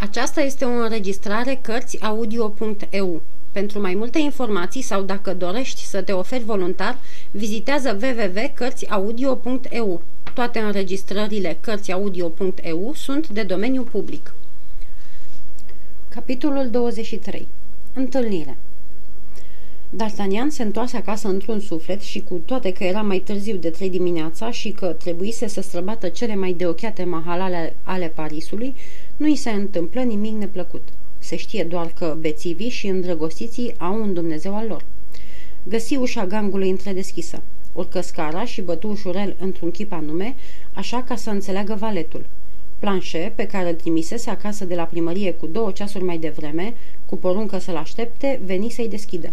Aceasta este o înregistrare Cărțiaudio.eu. Pentru mai multe informații sau dacă dorești să te oferi voluntar, vizitează www.cărțiaudio.eu. Toate înregistrările Cărțiaudio.eu sunt de domeniu public. Capitolul 23. Întâlnire D'Artagnan se întoarse acasă într-un suflet și cu toate că era mai târziu de trei dimineața și că trebuise să străbată cele mai deocheate mahalale ale Parisului, nu i se întâmplă nimic neplăcut. Se știe doar că bețivii și îndrăgostiții au un Dumnezeu al lor. Găsi ușa gangului întredeschisă. Urcă scara și bătu ușurel într-un chip anume, așa ca să înțeleagă valetul. Planșe, pe care îl trimisese acasă de la primărie cu două ceasuri mai devreme, cu poruncă să-l aștepte, veni să-i deschidă.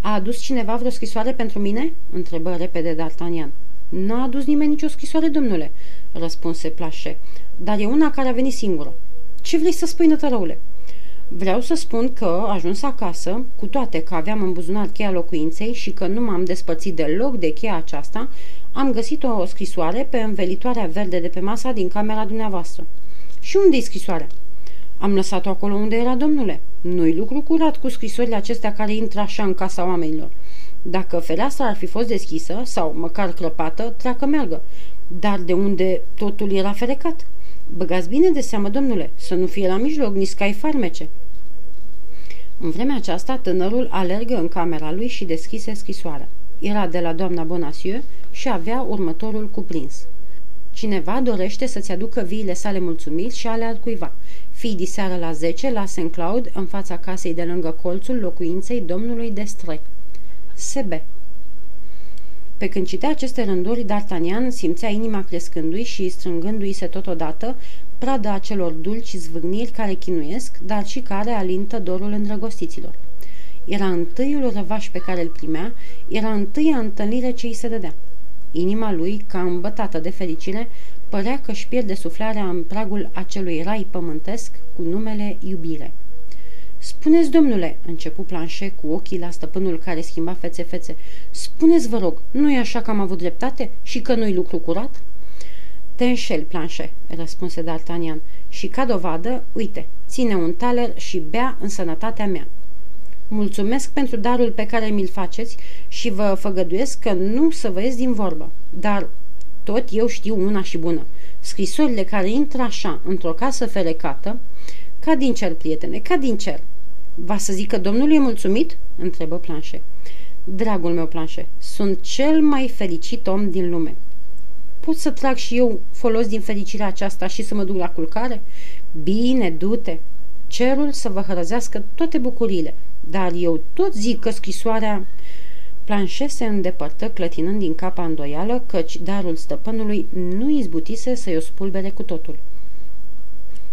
A adus cineva vreo scrisoare pentru mine?" întrebă repede D'Artagnan. N-a adus nimeni nicio scrisoare, domnule," răspunse Plașe, dar e una care a venit singură. Ce vrei să spui, nătărăule?" Vreau să spun că, ajuns acasă, cu toate că aveam în buzunar cheia locuinței și că nu m-am despărțit deloc de cheia aceasta, am găsit o scrisoare pe învelitoarea verde de pe masa din camera dumneavoastră. Și unde e scrisoarea? Am lăsat-o acolo unde era, domnule. Nu-i lucru curat cu scrisorile acestea care intră așa în casa oamenilor. Dacă fereastra ar fi fost deschisă, sau măcar crăpată, treacă meargă. Dar de unde totul era ferecat? Băgați bine de seamă, domnule, să nu fie la mijloc nici cai farmece. În vremea aceasta, tânărul alergă în camera lui și deschise scrisoarea. Era de la doamna Bonacieux și avea următorul cuprins. Cineva dorește să-ți aducă viile sale mulțumiri și ale altcuiva. Fii diseară la 10 la St. Cloud, în fața casei de lângă colțul locuinței domnului Destre. SB. Pe când citea aceste rânduri, D'Artagnan simțea inima crescându-i și strângându-i se totodată pradă acelor dulci zvârniri care chinuiesc, dar și care alintă dorul îndrăgostiților. Era întâiul răvaș pe care îl primea, era întâia întâlnire ce îi se dădea. Inima lui, ca îmbătată de fericire, părea că își pierde suflarea în pragul acelui rai pământesc cu numele iubire. Spuneți, domnule, începu Planșe cu ochii la stăpânul care schimba fețe-fețe, spuneți, vă rog, nu e așa că am avut dreptate și că nu-i lucru curat? Te înșel, Planșe, răspunse D'Artagnan, și ca dovadă, uite, ține un taler și bea în sănătatea mea. Mulțumesc pentru darul pe care mi-l faceți și vă făgăduiesc că nu să vă ies din vorbă, dar tot eu știu una și bună. Scrisorile care intră așa, într-o casă ferecată, ca din cer, prietene, ca din cer. Va să zic că domnul e mulțumit? întrebă Planșe. Dragul meu Planșe, sunt cel mai fericit om din lume. Pot să trag și eu folos din fericirea aceasta și să mă duc la culcare? Bine, du-te! Cerul să vă hărăzească toate bucurile, dar eu tot zic că scrisoarea... Planșe se îndepărtă, clătinând din capa îndoială, căci darul stăpânului nu izbutise să-i o spulbere cu totul.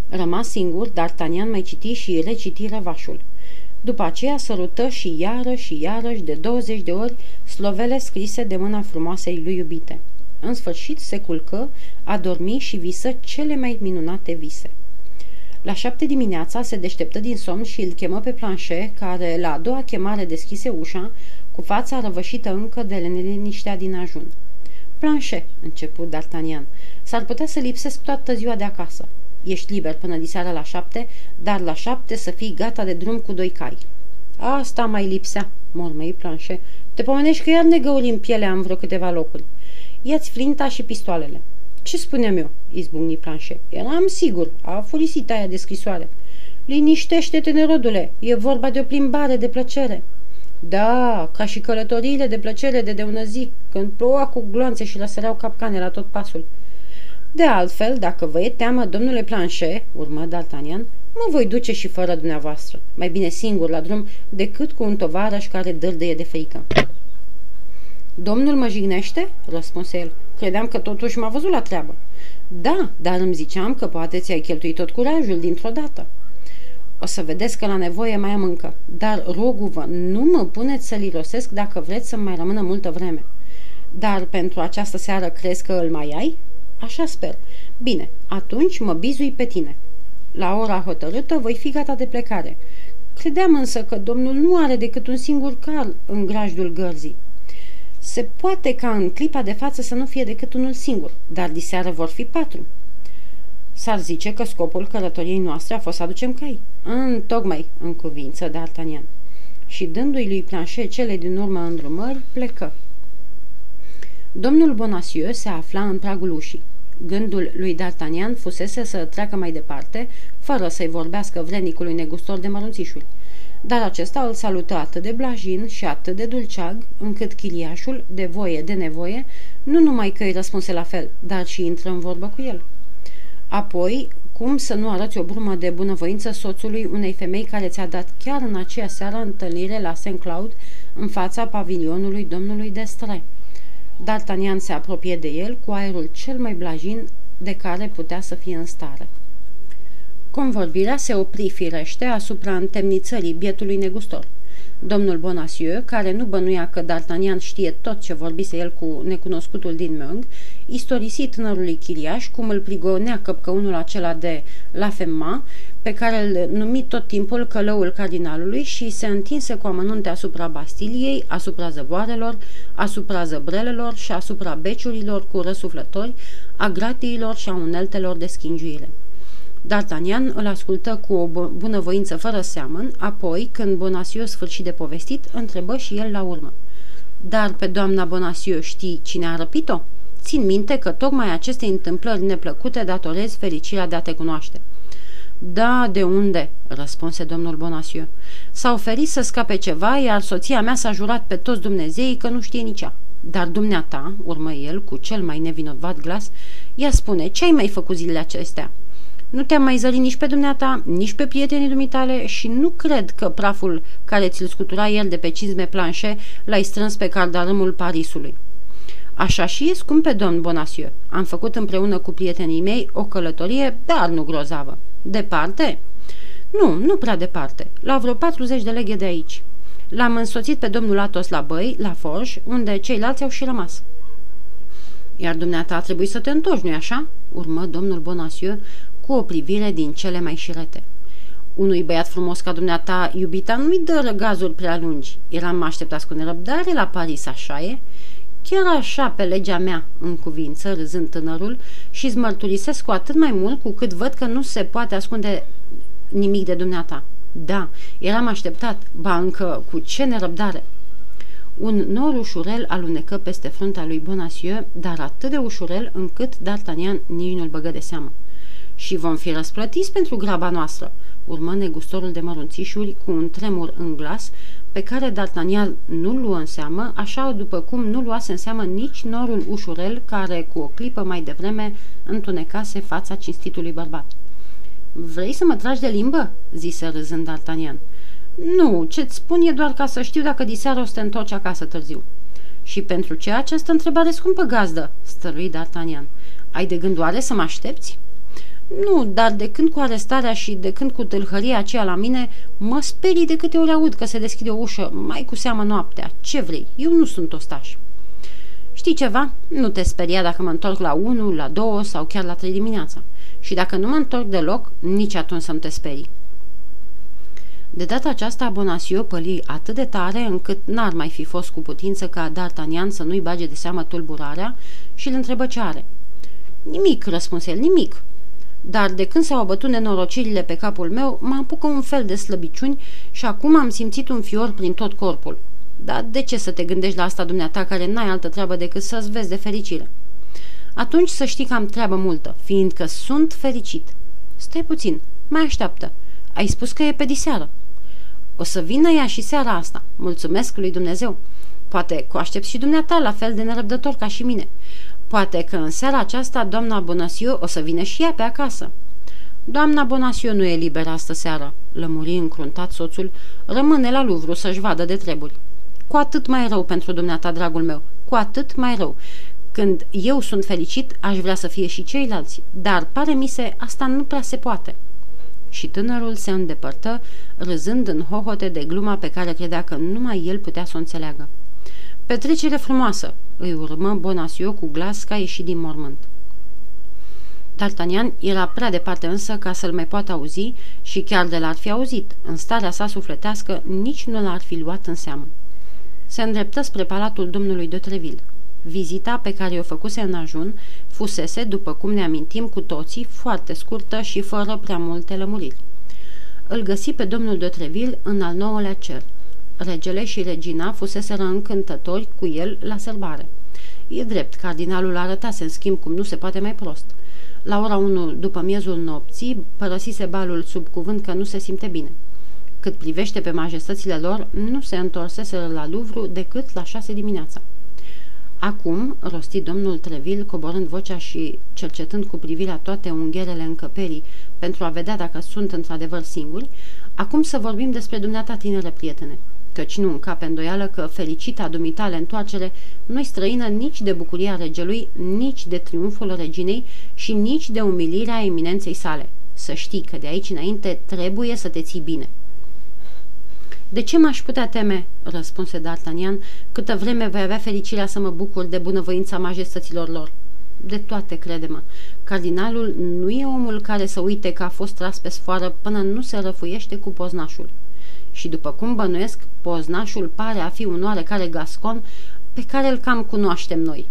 Rămas singur, D'Artagnan mai citi și reciti răvașul. După aceea sărută și iară și iarăși de 20 de ori slovele scrise de mâna frumoasei lui iubite. În sfârșit se culcă, a dormi și visă cele mai minunate vise. La șapte dimineața se deșteptă din somn și îl chemă pe planșe, care la a doua chemare deschise ușa, cu fața răvășită încă de neliniștea din ajun. Planșe, început D'Artagnan, s-ar putea să lipsesc toată ziua de acasă. Ești liber până diseară la șapte, dar la șapte să fii gata de drum cu doi cai. Asta mai lipsea, mormăi planșe. Te pomenești că iar ne găurim pielea în vreo câteva locuri. Ia-ți flinta și pistoalele. Ce spuneam eu? izbucni planșe. Eram sigur, a furisit aia de scrisoare. Liniștește-te, nerodule, e vorba de o plimbare de plăcere. Da, ca și călătoriile de plăcere de de ună zi, când ploua cu gloanțe și lăsăreau capcane la tot pasul. De altfel, dacă vă e teamă, domnule Planșe, urmă D'Artagnan, mă voi duce și fără dumneavoastră, mai bine singur la drum, decât cu un tovarăș care dârdăie de frică. Domnul mă jignește?" răspunse el. Credeam că totuși m-a văzut la treabă." Da, dar îmi ziceam că poate ți-ai cheltuit tot curajul dintr-o dată." O să vedeți că la nevoie mai am încă, dar rogu-vă, nu mă puneți să-l irosesc dacă vreți să mai rămână multă vreme." Dar pentru această seară crezi că îl mai ai?" Așa sper. Bine, atunci mă bizui pe tine. La ora hotărâtă voi fi gata de plecare. Credeam însă că domnul nu are decât un singur cal în grajdul gărzii. Se poate ca în clipa de față să nu fie decât unul singur, dar diseară vor fi patru. S-ar zice că scopul călătoriei noastre a fost să aducem cai. În tocmai, în cuvință, D'Artagnan. Și dându-i lui Planchet cele din urmă îndrumări, plecă. Domnul Bonacieux se afla în pragul ușii. Gândul lui D'Artagnan fusese să treacă mai departe, fără să-i vorbească vrednicului negustor de mărunțișuri. Dar acesta îl salută atât de blajin și atât de dulceag, încât chiliașul, de voie, de nevoie, nu numai că îi răspunse la fel, dar și intră în vorbă cu el. Apoi, cum să nu arăți o brumă de bunăvoință soțului unei femei care ți-a dat chiar în aceea seară întâlnire la St. Cloud, în fața pavilionului domnului Destre? D'Artagnan se apropie de el cu aerul cel mai blajin de care putea să fie în stare. Convorbirea se opri firește asupra întemnițării bietului negustor. Domnul Bonacieux, care nu bănuia că D'Artagnan știe tot ce vorbise el cu necunoscutul din Meung, istorisi tânărului chiliaș cum îl prigonea căpcăunul acela de la Femma, pe care îl numi tot timpul călăul cardinalului și se întinse cu amănunte asupra Bastiliei, asupra zăvoarelor, asupra zăbrelelor și asupra beciurilor cu răsuflători, a gratiilor și a uneltelor de schingiuire. D'Artagnan îl ascultă cu o bunăvoință fără seamăn, apoi, când Bonacieux sfârșit de povestit, întrebă și el la urmă. Dar pe doamna Bonacieux știi cine a răpit-o?" Țin minte că tocmai aceste întâmplări neplăcute datorez fericirea de a te cunoaște." Da, de unde?" răspunse domnul Bonacieux. S-a oferit să scape ceva, iar soția mea s-a jurat pe toți Dumnezeii că nu știe nici ea. Dar dumneata, urmă el cu cel mai nevinovat glas, ea spune, ce ai mai făcut zilele acestea?" Nu te-am mai zărit nici pe dumneata, nici pe prietenii dumitale și nu cred că praful care ți-l scutura el de pe cizme planșe l-ai strâns pe cardarâmul Parisului. Așa și e, scumpe domn Bonacieux. Am făcut împreună cu prietenii mei o călătorie, dar nu grozavă. Departe? Nu, nu prea departe. La vreo 40 de leghe de aici. L-am însoțit pe domnul Atos la băi, la Forj, unde ceilalți au și rămas. Iar dumneata a trebuit să te întorci, nu-i așa? Urmă domnul Bonacieux cu o privire din cele mai șirete. Unui băiat frumos ca dumneata, iubita, nu-i dă răgazuri prea lungi. Eram așteptați cu nerăbdare la Paris, așa e? Chiar așa, pe legea mea, în cuvință, râzând tânărul, și îți mărturisesc cu atât mai mult cu cât văd că nu se poate ascunde nimic de dumneata. Da, eram așteptat, ba încă cu ce nerăbdare. Un nor ușurel alunecă peste fruntea lui Bonacieux, dar atât de ușurel încât D'Artagnan nici nu-l băgă de seamă. Și vom fi răsplătiți pentru graba noastră, urmă negustorul de mărunțișuri cu un tremur în glas, pe care D'Artagnan nu-l luă în seamă, așa după cum nu luase în seamă nici norul ușurel care, cu o clipă mai devreme, întunecase fața cinstitului bărbat. Vrei să mă tragi de limbă?" zise râzând D'Artagnan. Nu, ce-ți spun e doar ca să știu dacă diseară o să te întorci acasă târziu." Și pentru ce această întrebare scumpă gazdă?" stărui D'Artagnan. Ai de gând oare să mă aștepți?" Nu, dar de când cu arestarea și de când cu tâlhăria aceea la mine, mă sperii de câte ori aud că se deschide o ușă, mai cu seamă noaptea. Ce vrei? Eu nu sunt ostaș. Știi ceva? Nu te speria dacă mă întorc la 1, la 2 sau chiar la 3 dimineața. Și dacă nu mă întorc deloc, nici atunci să nu te sperii. De data aceasta, Bonacieux păli atât de tare încât n-ar mai fi fost cu putință ca D'Artagnan să nu-i bage de seamă tulburarea și îl întrebă ce are. Nimic, răspunse el, nimic dar de când s-au abătut nenorocirile pe capul meu, mă apucă un fel de slăbiciuni și acum am simțit un fior prin tot corpul. Dar de ce să te gândești la asta, dumneata, care n-ai altă treabă decât să-ți vezi de fericire? Atunci să știi că am treabă multă, fiindcă sunt fericit. Stai puțin, mai așteaptă. Ai spus că e pe diseară. O să vină ea și seara asta. Mulțumesc lui Dumnezeu. Poate cu aștept și dumneata la fel de nerăbdător ca și mine. Poate că în seara aceasta doamna Bonasiu o să vină și ea pe acasă. Doamna Bonasiu nu e liberă astă seară, lămuri încruntat soțul, rămâne la Luvru să-și vadă de treburi. Cu atât mai rău pentru dumneata, dragul meu, cu atât mai rău. Când eu sunt fericit, aș vrea să fie și ceilalți, dar pare mi se, asta nu prea se poate. Și tânărul se îndepărtă, râzând în hohote de gluma pe care credea că numai el putea să o înțeleagă. Petrecere frumoasă, îi urmă Bonacieux cu glas ca ieșit din mormânt. D'Artagnan era prea departe însă ca să-l mai poată auzi și chiar de l-ar fi auzit, în starea sa sufletească, nici nu l-ar fi luat în seamă. Se îndreptă spre palatul domnului de Treville. Vizita pe care o făcuse în ajun fusese, după cum ne amintim cu toții, foarte scurtă și fără prea multe lămuriri. Îl găsi pe domnul de Treville în al nouălea cer. Regele și regina fuseseră încântători cu el la sărbare. E drept, cardinalul arătase în schimb cum nu se poate mai prost. La ora 1 după miezul nopții, părăsise balul sub cuvânt că nu se simte bine. Cât privește pe majestățile lor, nu se întorseseră la Louvre decât la șase dimineața. Acum, rosti domnul Treville, coborând vocea și cercetând cu privirea toate ungherele încăperii pentru a vedea dacă sunt într-adevăr singuri, acum să vorbim despre dumneata tinere prietene, căci nu încape îndoială că fericita dumitale întoarcere nu-i străină nici de bucuria regelui, nici de triumful reginei și nici de umilirea eminenței sale. Să știi că de aici înainte trebuie să te ții bine. De ce m-aș putea teme?" răspunse D'Artagnan, câtă vreme voi avea fericirea să mă bucur de bunăvoința majestăților lor." De toate, crede-mă. Cardinalul nu e omul care să uite că a fost tras pe sfoară până nu se răfuiește cu poznașul. Și după cum bănuiesc, poznașul pare a fi un oarecare gascon pe care îl cam cunoaștem noi.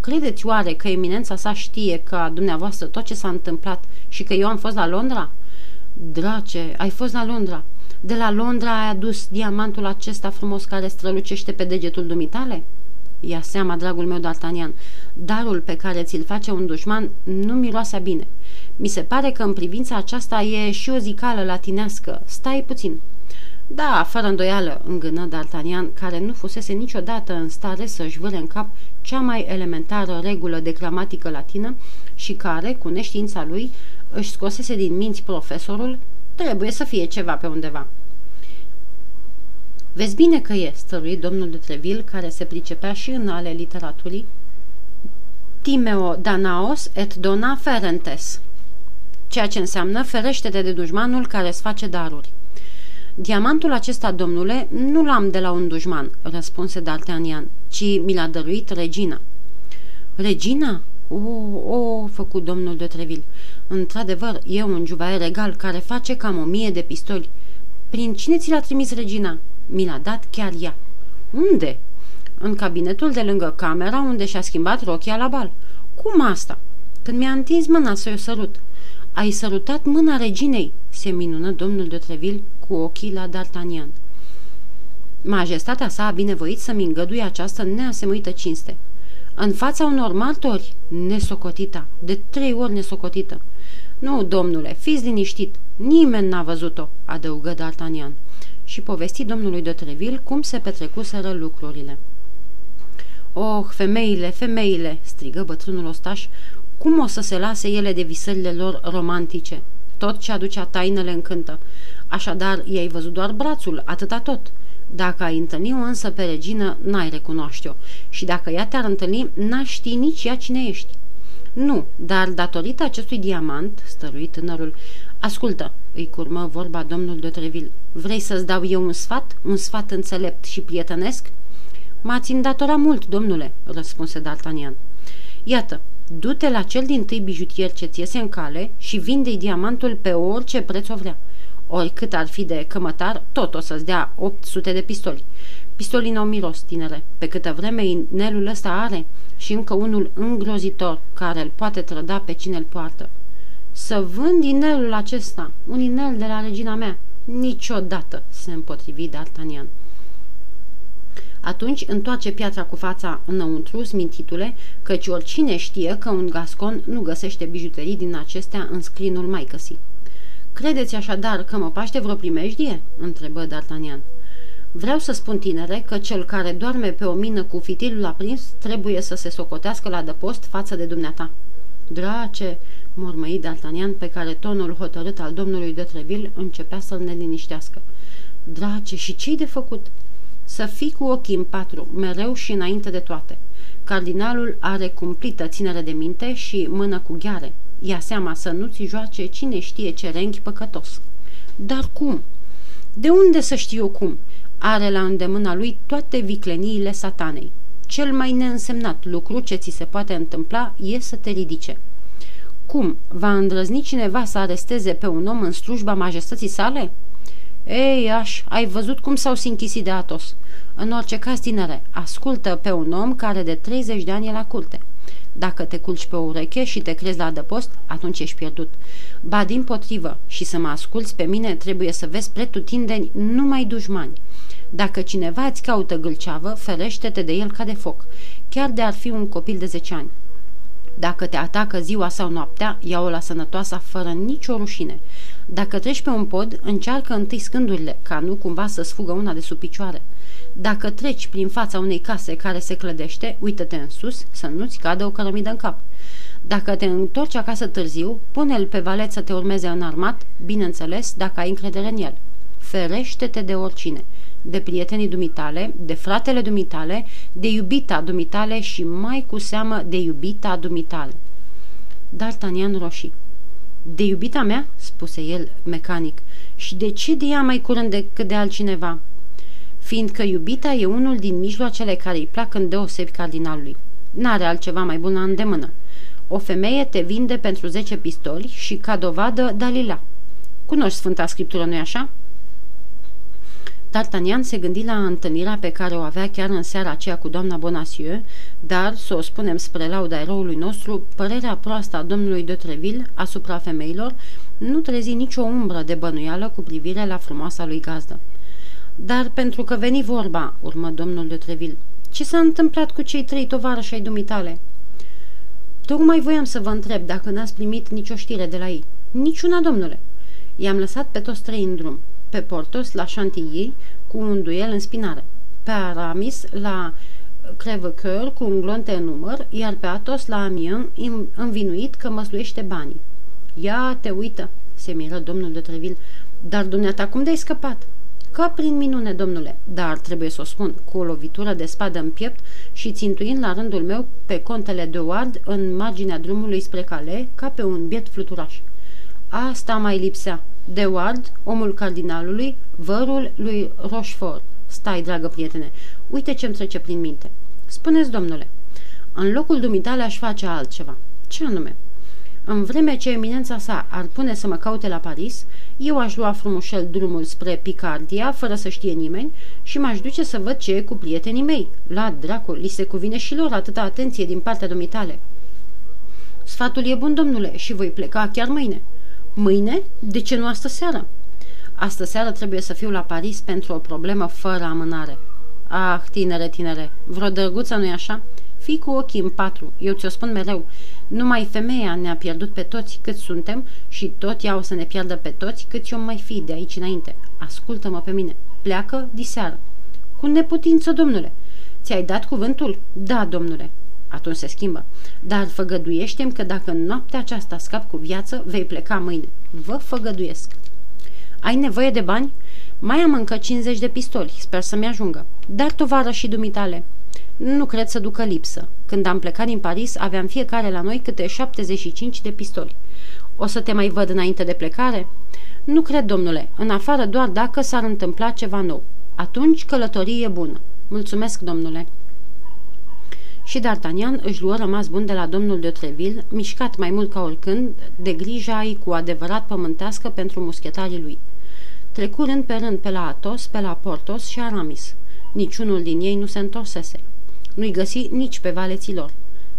Credeți oare că eminența sa știe ca dumneavoastră tot ce s-a întâmplat și că eu am fost la Londra? Drace, ai fost la Londra. De la Londra ai adus diamantul acesta frumos care strălucește pe degetul dumitale? Ia seama, dragul meu D'Artagnan, darul pe care ți-l face un dușman nu miroase bine. Mi se pare că în privința aceasta e și o zicală latinească. Stai puțin. Da, fără îndoială, îngână D'Artagnan, care nu fusese niciodată în stare să-și vâre în cap cea mai elementară regulă de gramatică latină și care, cu neștiința lui, își scosese din minți profesorul, trebuie să fie ceva pe undeva. Vezi bine că e, stăruit domnul de Treville, care se pricepea și în ale literaturii, Timeo Danaos et dona ferentes, ceea ce înseamnă ferește-te de dușmanul care îți face daruri. Diamantul acesta, domnule, nu l-am de la un dușman, răspunse D'Artagnan, ci mi l-a dăruit regina. Regina? O, o, făcut domnul de Treville. Într-adevăr, e un juvaier regal care face cam o mie de pistoli. Prin cine ți l-a trimis regina? Mi l-a dat chiar ea. Unde? În cabinetul de lângă camera unde și-a schimbat rochia la bal. Cum asta? Când mi-a întins mâna să-i o sărut. Ai sărutat mâna reginei, se minună domnul de Treville cu ochii la D'Artagnan. Majestatea sa a binevoit să-mi îngăduie această neasemuită cinste. În fața unor martori, nesocotita, de trei ori nesocotită. Nu, domnule, fiți liniștit, nimeni n-a văzut-o, adăugă D'Artagnan și povesti domnului de Treville cum se petrecuseră lucrurile. Oh, femeile, femeile!" strigă bătrânul ostaș, cum o să se lase ele de visările lor romantice? Tot ce aducea tainele încântă. Așadar, i-ai văzut doar brațul, atâta tot. Dacă ai întâlni însă pe regină, n-ai recunoaște-o. Și dacă ea te-ar întâlni, n-aș ști nici ea cine ești. Nu, dar datorită acestui diamant, stăruit tânărul, ascultă, îi curmă vorba domnul de Treville, vrei să-ți dau eu un sfat, un sfat înțelept și prietenesc? M-ați îndatorat mult, domnule, răspunse D'Artagnan. Iată, du-te la cel din tâi bijutier ce ți iese în cale și vinde diamantul pe orice preț o vrea. Oricât ar fi de cămătar, tot o să-ți dea 800 de pistoli. Pistolii n-au miros, tinere, pe câtă vreme inelul ăsta are și încă unul îngrozitor care îl poate trăda pe cine îl poartă. Să vând inelul acesta, un inel de la regina mea, niciodată, se împotrivi D'Artagnan. Atunci întoarce piatra cu fața înăuntru, smintitule, căci oricine știe că un gascon nu găsește bijuterii din acestea în scrinul mai căsit. Credeți așadar că mă paște vreo primejdie?" întrebă D'Artagnan. Vreau să spun, tinere, că cel care doarme pe o mină cu fitilul aprins trebuie să se socotească la dăpost față de dumneata." Drace!" mormăi D'Artagnan, pe care tonul hotărât al domnului de Treville începea să-l neliniștească. Drace, și ce-i de făcut?" Să fii cu ochii în patru, mereu și înainte de toate. Cardinalul are cumplită ținere de minte și mână cu gheare. Ia seama să nu ți joace cine știe ce renghi păcătos. Dar cum? De unde să știu cum? Are la îndemâna lui toate vicleniile satanei. Cel mai neînsemnat lucru ce ți se poate întâmpla e să te ridice. Cum? Va îndrăzni cineva să aresteze pe un om în slujba majestății sale? Ei, aș, ai văzut cum s-au sinchisit de Atos. În orice caz, tinere, ascultă pe un om care de 30 de ani e la curte. Dacă te culci pe o ureche și te crezi la adăpost, atunci ești pierdut. Ba din potrivă, și să mă asculți pe mine, trebuie să vezi pretutindeni numai dușmani. Dacă cineva îți caută gâlceavă, ferește-te de el ca de foc, chiar de ar fi un copil de 10 ani. Dacă te atacă ziua sau noaptea, ia-o la sănătoasa fără nicio rușine. Dacă treci pe un pod, încearcă întâi scândurile, ca nu cumva să-ți fugă una de sub picioare. Dacă treci prin fața unei case care se clădește, uită-te în sus să nu-ți cadă o cărămidă în cap. Dacă te întorci acasă târziu, pune-l pe valet să te urmeze în armat, bineînțeles, dacă ai încredere în el. Ferește-te de oricine, de prietenii dumitale, de fratele dumitale, de iubita dumitale și mai cu seamă de iubita dumitale. D'Artagnan roșii. De iubita mea?" spuse el mecanic. Și de ce de ea mai curând decât de altcineva?" Fiindcă iubita e unul din mijloacele care îi plac în deosebi cardinalului. N-are altceva mai bun la îndemână. O femeie te vinde pentru 10 pistoli și ca dovadă Dalila. Cunoști Sfânta Scriptură, nu-i așa?" D'Artagnan se gândi la întâlnirea pe care o avea chiar în seara aceea cu doamna Bonacieux, dar, să o spunem spre lauda eroului nostru, părerea proastă a domnului de Treville asupra femeilor nu trezi nicio umbră de bănuială cu privire la frumoasa lui gazdă. Dar pentru că veni vorba, urmă domnul de Treville, ce s-a întâmplat cu cei trei tovarăși ai dumitale? Tocmai voiam să vă întreb dacă n-ați primit nicio știre de la ei. Niciuna, domnule. I-am lăsat pe toți trei în drum pe Portos la Chantilly cu un duel în spinare, pe Aramis la Crevecœur cu un glonte în număr, iar pe Atos la Amiens învinuit că măsluiește banii. Ia te uită, se miră domnul de Treville, dar dumneata cum de-ai scăpat? Ca prin minune, domnule, dar trebuie să o spun, cu o lovitură de spadă în piept și țintuind la rândul meu pe contele de Ward în marginea drumului spre cale, ca pe un biet fluturaș. Asta mai lipsea, de Ward, omul cardinalului, vărul lui Rochefort. Stai, dragă prietene, uite ce-mi trece prin minte. Spuneți, domnule, în locul dumitale aș face altceva. Ce anume? În vreme ce eminența sa ar pune să mă caute la Paris, eu aș lua frumușel drumul spre Picardia, fără să știe nimeni, și m-aș duce să văd ce e cu prietenii mei. La dracul, li se cuvine și lor atâta atenție din partea dumitale. Sfatul e bun, domnule, și voi pleca chiar mâine. Mâine? De ce nu astă seară? Astă seară trebuie să fiu la Paris pentru o problemă fără amânare. Ah, tinere, tinere, vreo drăguță nu-i așa? Fii cu ochii în patru, eu ți-o spun mereu. Numai femeia ne-a pierdut pe toți cât suntem și tot ea o să ne piardă pe toți cât eu mai fi de aici înainte. Ascultă-mă pe mine. Pleacă diseară. Cu neputință, domnule. Ți-ai dat cuvântul? Da, domnule atunci se schimbă. Dar făgăduiește că dacă în noaptea aceasta scap cu viață, vei pleca mâine. Vă făgăduiesc. Ai nevoie de bani? Mai am încă 50 de pistoli, sper să-mi ajungă. Dar tovară și dumitale. Nu cred să ducă lipsă. Când am plecat din Paris, aveam fiecare la noi câte 75 de pistoli. O să te mai văd înainte de plecare? Nu cred, domnule, în afară doar dacă s-ar întâmpla ceva nou. Atunci călătorie bună. Mulțumesc, domnule și D'Artagnan își luă rămas bun de la domnul de Treville, mișcat mai mult ca oricând de grija ei cu adevărat pământească pentru muschetarii lui. Trecu rând pe rând pe la Atos, pe la Portos și Aramis. Niciunul din ei nu se întorsese. Nu-i găsi nici pe valeților.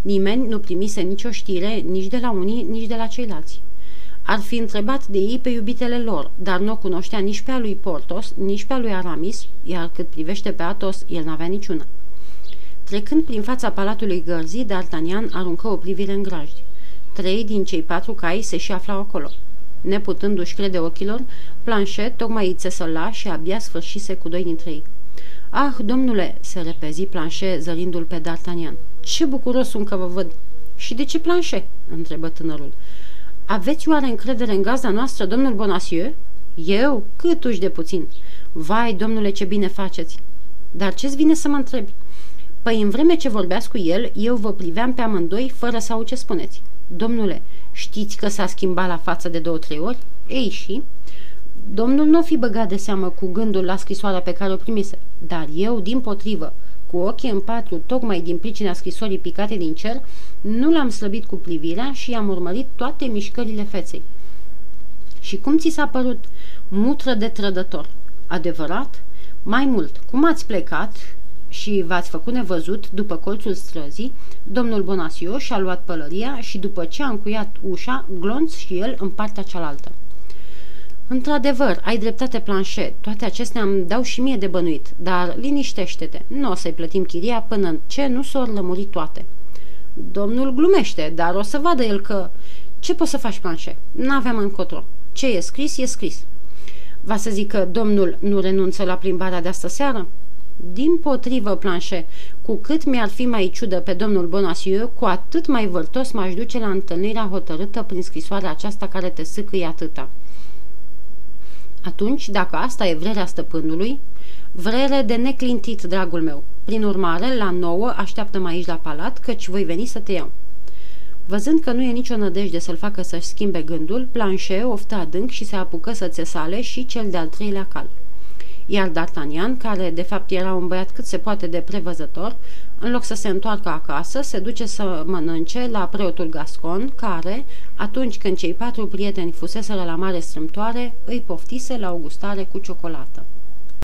Nimeni nu primise nicio știre nici de la unii, nici de la ceilalți. Ar fi întrebat de ei pe iubitele lor, dar nu o cunoștea nici pe a lui Portos, nici pe a lui Aramis, iar cât privește pe Atos, el n-avea niciuna. Trecând prin fața palatului Gărzii, D'Artagnan aruncă o privire în grajdi. Trei din cei patru cai se și aflau acolo. Neputându-și crede ochilor, Planchet tocmai îi țesăla și abia sfârșise cu doi dintre ei. Ah, domnule!" se repezi Planchet zărindu-l pe D'Artagnan. Ce bucuros sunt că vă văd!" Și de ce Planchet?" întrebă tânărul. Aveți oare încredere în gazda noastră, domnul Bonacieux?" Eu? Cât uși de puțin!" Vai, domnule, ce bine faceți!" Dar ce-ți vine să mă întrebi?" Păi în vreme ce vorbeați cu el, eu vă priveam pe amândoi fără să au ce spuneți. Domnule, știți că s-a schimbat la față de două-trei ori? Ei și? Domnul nu fi băgat de seamă cu gândul la scrisoarea pe care o primise, dar eu, din potrivă, cu ochii în patru, tocmai din pricina scrisorii picate din cer, nu l-am slăbit cu privirea și am urmărit toate mișcările feței. Și cum ți s-a părut? Mutră de trădător. Adevărat? Mai mult, cum ați plecat și v-ați făcut nevăzut după colțul străzii, domnul Bonasio și-a luat pălăria și după ce a încuiat ușa, glonț și el în partea cealaltă. Într-adevăr, ai dreptate, planșet. Toate acestea îmi dau și mie de bănuit, dar liniștește-te. Nu o să-i plătim chiria până ce nu s-or lămuri toate. Domnul glumește, dar o să vadă el că... Ce poți să faci, planșe? N-aveam încotro. Ce e scris, e scris. Va să zic că domnul nu renunță la plimbarea de astă seară? Din potrivă, planșe, cu cât mi-ar fi mai ciudă pe domnul Bonasieu, cu atât mai vârtos m-aș duce la întâlnirea hotărâtă prin scrisoarea aceasta care te sâcâi atâta. Atunci, dacă asta e vrerea stăpânului, vrere de neclintit, dragul meu. Prin urmare, la nouă, așteaptă-mă aici la palat, căci voi veni să te iau. Văzând că nu e nicio nădejde să-l facă să-și schimbe gândul, Planche oftă adânc și se apucă să țesale și cel de-al treilea cal. Iar D'Artagnan, care de fapt era un băiat cât se poate de prevăzător, în loc să se întoarcă acasă, se duce să mănânce la preotul Gascon, care, atunci când cei patru prieteni fuseseră la mare strâmtoare, îi poftise la o gustare cu ciocolată.